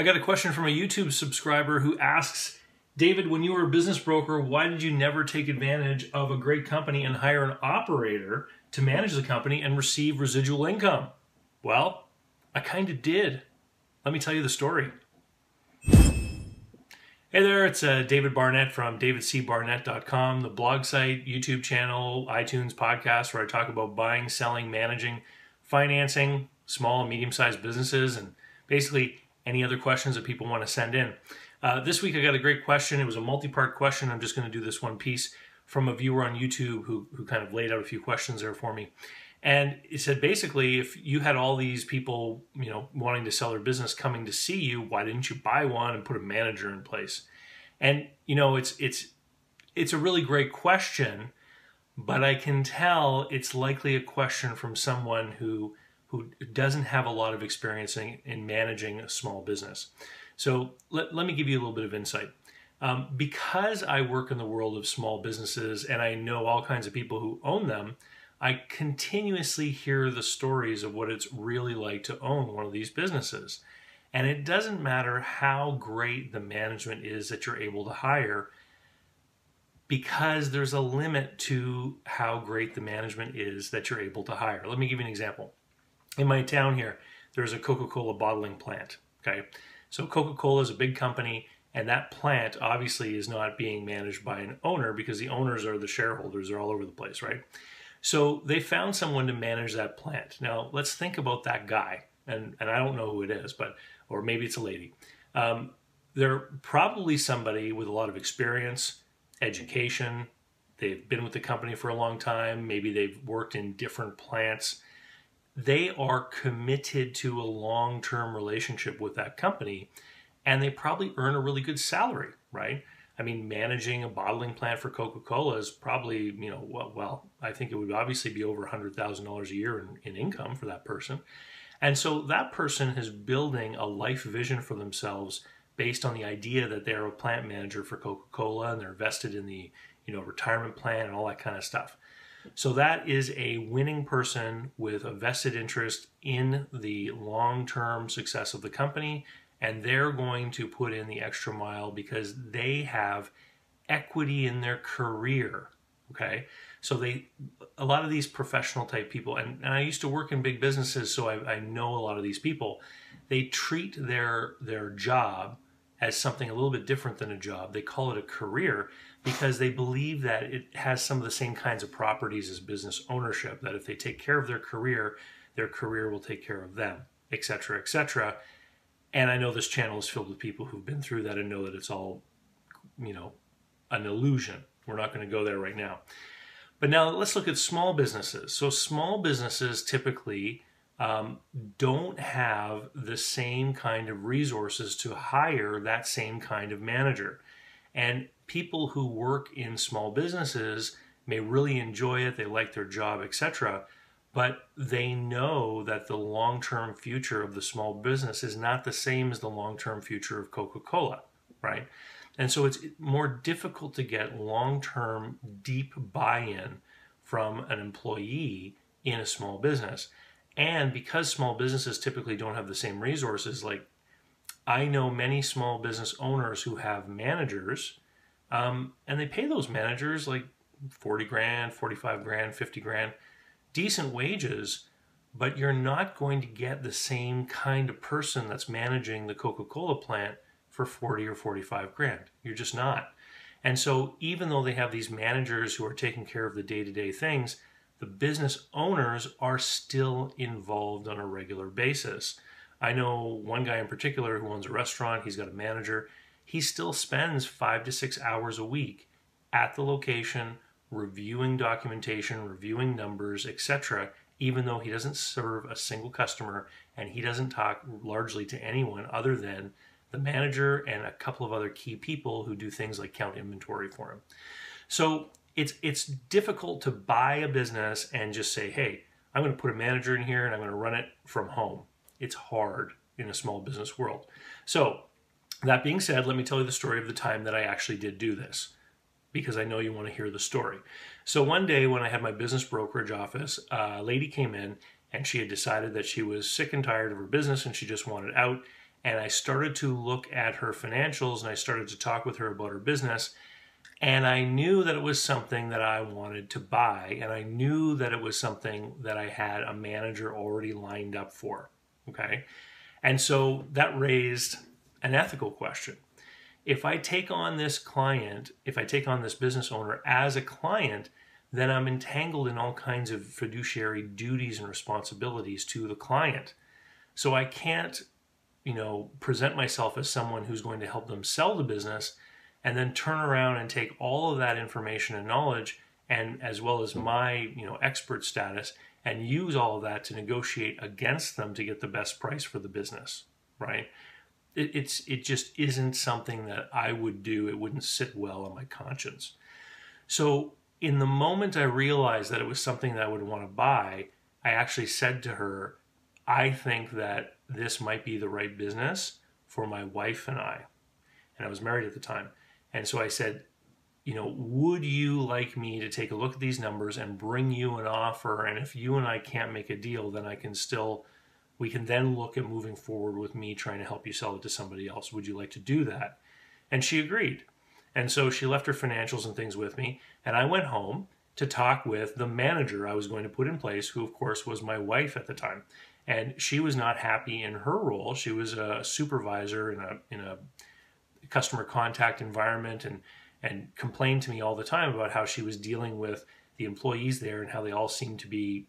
I got a question from a YouTube subscriber who asks, David, when you were a business broker, why did you never take advantage of a great company and hire an operator to manage the company and receive residual income? Well, I kind of did. Let me tell you the story. Hey there, it's uh, David Barnett from davidcbarnett.com, the blog site, YouTube channel, iTunes podcast, where I talk about buying, selling, managing, financing small and medium sized businesses, and basically any other questions that people want to send in. Uh, this week I got a great question. It was a multi part question. I'm just going to do this one piece from a viewer on YouTube who, who kind of laid out a few questions there for me. And it said basically, if you had all these people, you know, wanting to sell their business coming to see you, why didn't you buy one and put a manager in place? And you know, it's it's it's a really great question, but I can tell it's likely a question from someone who who doesn't have a lot of experience in, in managing a small business. So let, let me give you a little bit of insight. Um, because I work in the world of small businesses and I know all kinds of people who own them, I continuously hear the stories of what it's really like to own one of these businesses. And it doesn't matter how great the management is that you're able to hire, because there's a limit to how great the management is that you're able to hire. Let me give you an example in my town here, there's a Coca-Cola bottling plant. Okay, so Coca-Cola is a big company, and that plant obviously is not being managed by an owner because the owners are the shareholders. They're all over the place, right? So they found someone to manage that plant. Now let's think about that guy, and and I don't know who it is, but or maybe it's a lady. Um, they're probably somebody with a lot of experience, education. They've been with the company for a long time. Maybe they've worked in different plants they are committed to a long term relationship with that company and they probably earn a really good salary, right? I mean, managing a bottling plant for Coca Cola is probably, you know, well, well, I think it would obviously be over $100,000 a year in, in income for that person. And so that person is building a life vision for themselves based on the idea that they're a plant manager for Coca Cola and they're vested in the, you know, retirement plan and all that kind of stuff. So that is a winning person with a vested interest in the long term success of the company. And they're going to put in the extra mile because they have equity in their career. Okay. So they, a lot of these professional type people, and, and I used to work in big businesses, so I, I know a lot of these people. They treat their their job as something a little bit different than a job. They call it a career because they believe that it has some of the same kinds of properties as business ownership that if they take care of their career their career will take care of them etc etc and i know this channel is filled with people who've been through that and know that it's all you know an illusion. We're not going to go there right now. But now let's look at small businesses. So small businesses typically um, don't have the same kind of resources to hire that same kind of manager. And people who work in small businesses may really enjoy it, they like their job, etc. But they know that the long term future of the small business is not the same as the long term future of Coca Cola, right? And so it's more difficult to get long term, deep buy in from an employee in a small business. And because small businesses typically don't have the same resources, like I know many small business owners who have managers, um, and they pay those managers like 40 grand, 45 grand, 50 grand, decent wages, but you're not going to get the same kind of person that's managing the Coca Cola plant for 40 or 45 grand. You're just not. And so, even though they have these managers who are taking care of the day to day things, the business owners are still involved on a regular basis. I know one guy in particular who owns a restaurant, he's got a manager. He still spends five to six hours a week at the location, reviewing documentation, reviewing numbers, etc., even though he doesn't serve a single customer and he doesn't talk largely to anyone other than the manager and a couple of other key people who do things like count inventory for him. So it's it's difficult to buy a business and just say, "Hey, I'm going to put a manager in here and I'm going to run it from home." it's hard in a small business world. So, that being said, let me tell you the story of the time that I actually did do this because I know you want to hear the story. So, one day when I had my business brokerage office, a lady came in and she had decided that she was sick and tired of her business and she just wanted out. and I started to look at her financials and I started to talk with her about her business. And I knew that it was something that I wanted to buy, and I knew that it was something that I had a manager already lined up for. Okay. And so that raised an ethical question. If I take on this client, if I take on this business owner as a client, then I'm entangled in all kinds of fiduciary duties and responsibilities to the client. So I can't, you know, present myself as someone who's going to help them sell the business and then turn around and take all of that information and knowledge and as well as my, you know, expert status and use all of that to negotiate against them to get the best price for the business, right? It, it's it just isn't something that I would do. It wouldn't sit well on my conscience. So in the moment I realized that it was something that I would want to buy, I actually said to her, I think that this might be the right business for my wife and I. And I was married at the time. And so I said, you know, would you like me to take a look at these numbers and bring you an offer? And if you and I can't make a deal, then I can still, we can then look at moving forward with me trying to help you sell it to somebody else. Would you like to do that? And she agreed. And so she left her financials and things with me. And I went home to talk with the manager I was going to put in place, who, of course, was my wife at the time. And she was not happy in her role. She was a supervisor in a, in a customer contact environment and, and complained to me all the time about how she was dealing with the employees there and how they all seemed to be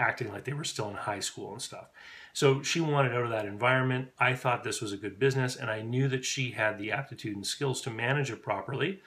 acting like they were still in high school and stuff. So she wanted out of that environment. I thought this was a good business, and I knew that she had the aptitude and skills to manage it properly.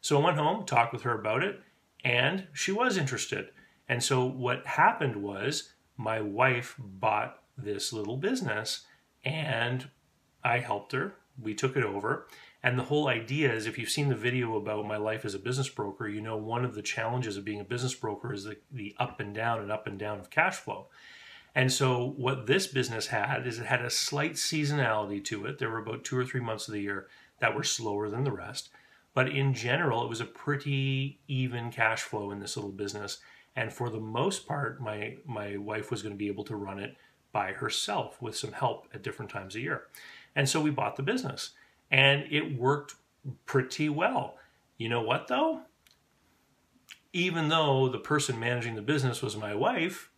So I went home, talked with her about it, and she was interested. And so what happened was my wife bought this little business, and I helped her. We took it over. And the whole idea is if you've seen the video about my life as a business broker, you know one of the challenges of being a business broker is the, the up and down and up and down of cash flow. And so, what this business had is it had a slight seasonality to it. There were about two or three months of the year that were slower than the rest. But in general, it was a pretty even cash flow in this little business. And for the most part, my, my wife was going to be able to run it by herself with some help at different times a year. And so we bought the business and it worked pretty well. You know what though? Even though the person managing the business was my wife,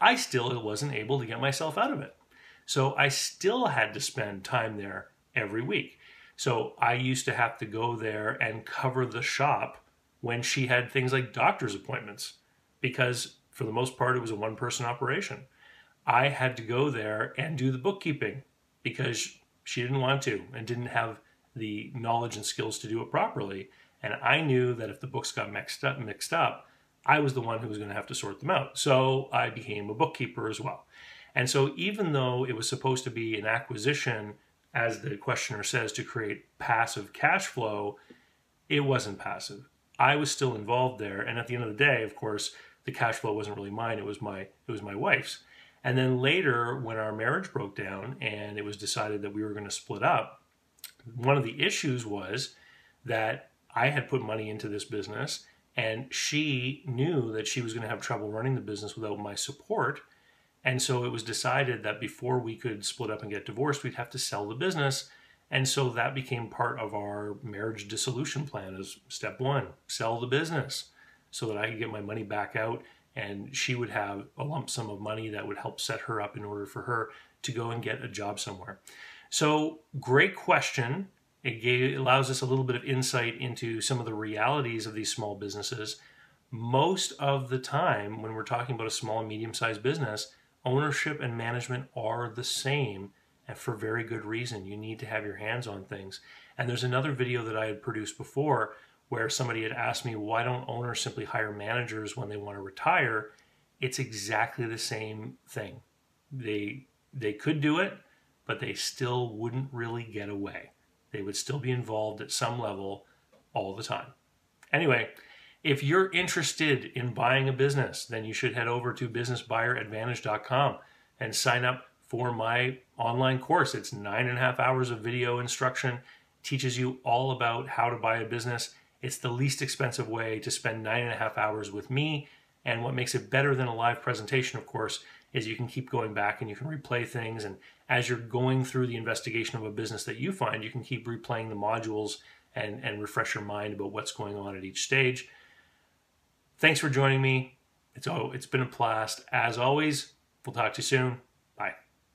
I still wasn't able to get myself out of it. So I still had to spend time there every week. So I used to have to go there and cover the shop when she had things like doctor's appointments because for the most part it was a one person operation. I had to go there and do the bookkeeping because she didn't want to and didn't have the knowledge and skills to do it properly. And I knew that if the books got mixed up, mixed up, I was the one who was going to have to sort them out. So I became a bookkeeper as well. And so even though it was supposed to be an acquisition, as the questioner says, to create passive cash flow, it wasn't passive. I was still involved there. And at the end of the day, of course, the cash flow wasn't really mine. It was my it was my wife's. And then later, when our marriage broke down and it was decided that we were going to split up, one of the issues was that I had put money into this business and she knew that she was going to have trouble running the business without my support. And so it was decided that before we could split up and get divorced, we'd have to sell the business. And so that became part of our marriage dissolution plan as step one sell the business so that I could get my money back out and she would have a lump sum of money that would help set her up in order for her to go and get a job somewhere. So, great question. It, gave, allows us a little bit of insight into some of the realities of these small businesses. Most of the time, when we're talking about a small and medium sized business, ownership and management are the same and for very good reason. You need to have your hands on things. And there's another video that I had produced before where somebody had asked me, why don't owners simply hire managers when they want to retire? It's exactly the same thing. They they could do it, but they still wouldn't really get away. They would still be involved at some level all the time. Anyway, if you're interested in buying a business, then you should head over to businessbuyeradvantage.com and sign up for my online course. It's nine and a half hours of video instruction, teaches you all about how to buy a business. It's the least expensive way to spend nine and a half hours with me. And what makes it better than a live presentation, of course, is you can keep going back and you can replay things. And as you're going through the investigation of a business that you find, you can keep replaying the modules and, and refresh your mind about what's going on at each stage. Thanks for joining me. It's oh, it's been a blast. As always, we'll talk to you soon.